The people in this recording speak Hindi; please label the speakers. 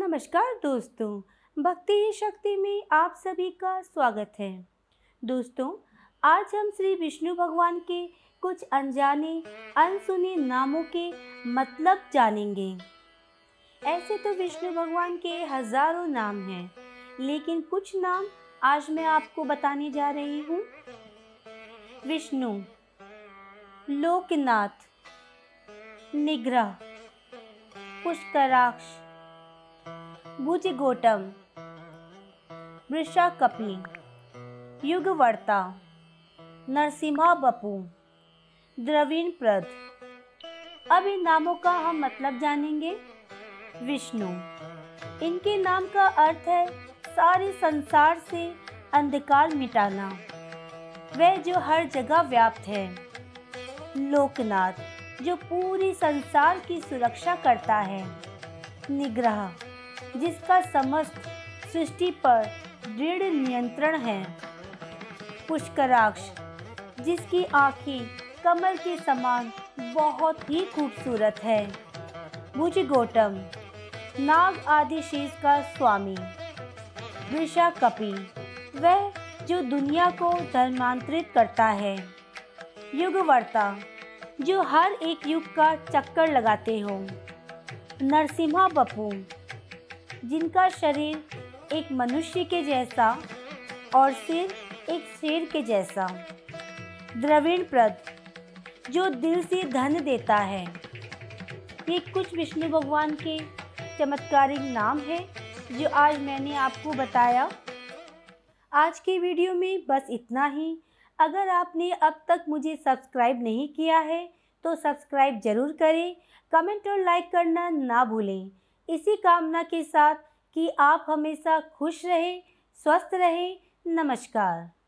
Speaker 1: नमस्कार दोस्तों, भक्ति ही शक्ति में आप सभी का स्वागत है। दोस्तों, आज हम श्री विष्णु भगवान के कुछ अनजाने, अनसुने नामों के मतलब जानेंगे। ऐसे तो विष्णु भगवान के हज़ारों नाम हैं, लेकिन कुछ नाम आज मैं आपको बताने जा रही हूँ। विष्णु, लोकनाथ, निग्रह, पुष्कराक्ष भुजगोटम। वृषाकपि युगवर्ता। नरसिम्हा बपू। द्रवीण प्रद। अब इन नामों का हम मतलब जानेंगे विष्णु। इनके नाम का अर्थ है सारे संसार से अंधकार मिटाना। वह जो हर जगह व्याप्त है। लोकनाथ, जो पूरी संसार की सुरक्षा करता है। निग्रह। जिसका समस्त सृष्टि पर दृढ़ नियंत्रण है। पुष्कराक्ष, जिसकी आँखें कमल के समान बहुत ही खूबसूरत है। भुज गौतम, नाग आदि शेष का स्वामी, वृषा कपि, वह जो दुनिया को धर्मांतरित करता है। युगवर्ता, जो हर एक युग का चक्कर लगाते हो। नरसिम्हा बपू जिनका शरीर एक मनुष्य के जैसा और सिर एक शेर के जैसा। द्रविण प्रद, जो दिल से धन देता है। ये कुछ विष्णु भगवान के चमत्कारिक नाम है, जो आज मैंने आपको बताया। आज के वीडियो में बस इतना ही। अगर आपने अब तक मुझे सब्सक्राइब नहीं किया है तो सब्सक्राइब ज़रूर करें। कमेंट और लाइक करना ना भूलें। इसी कामना के साथ कि आप हमेशा खुश रहें स्वस्थ रहें। नमस्कार।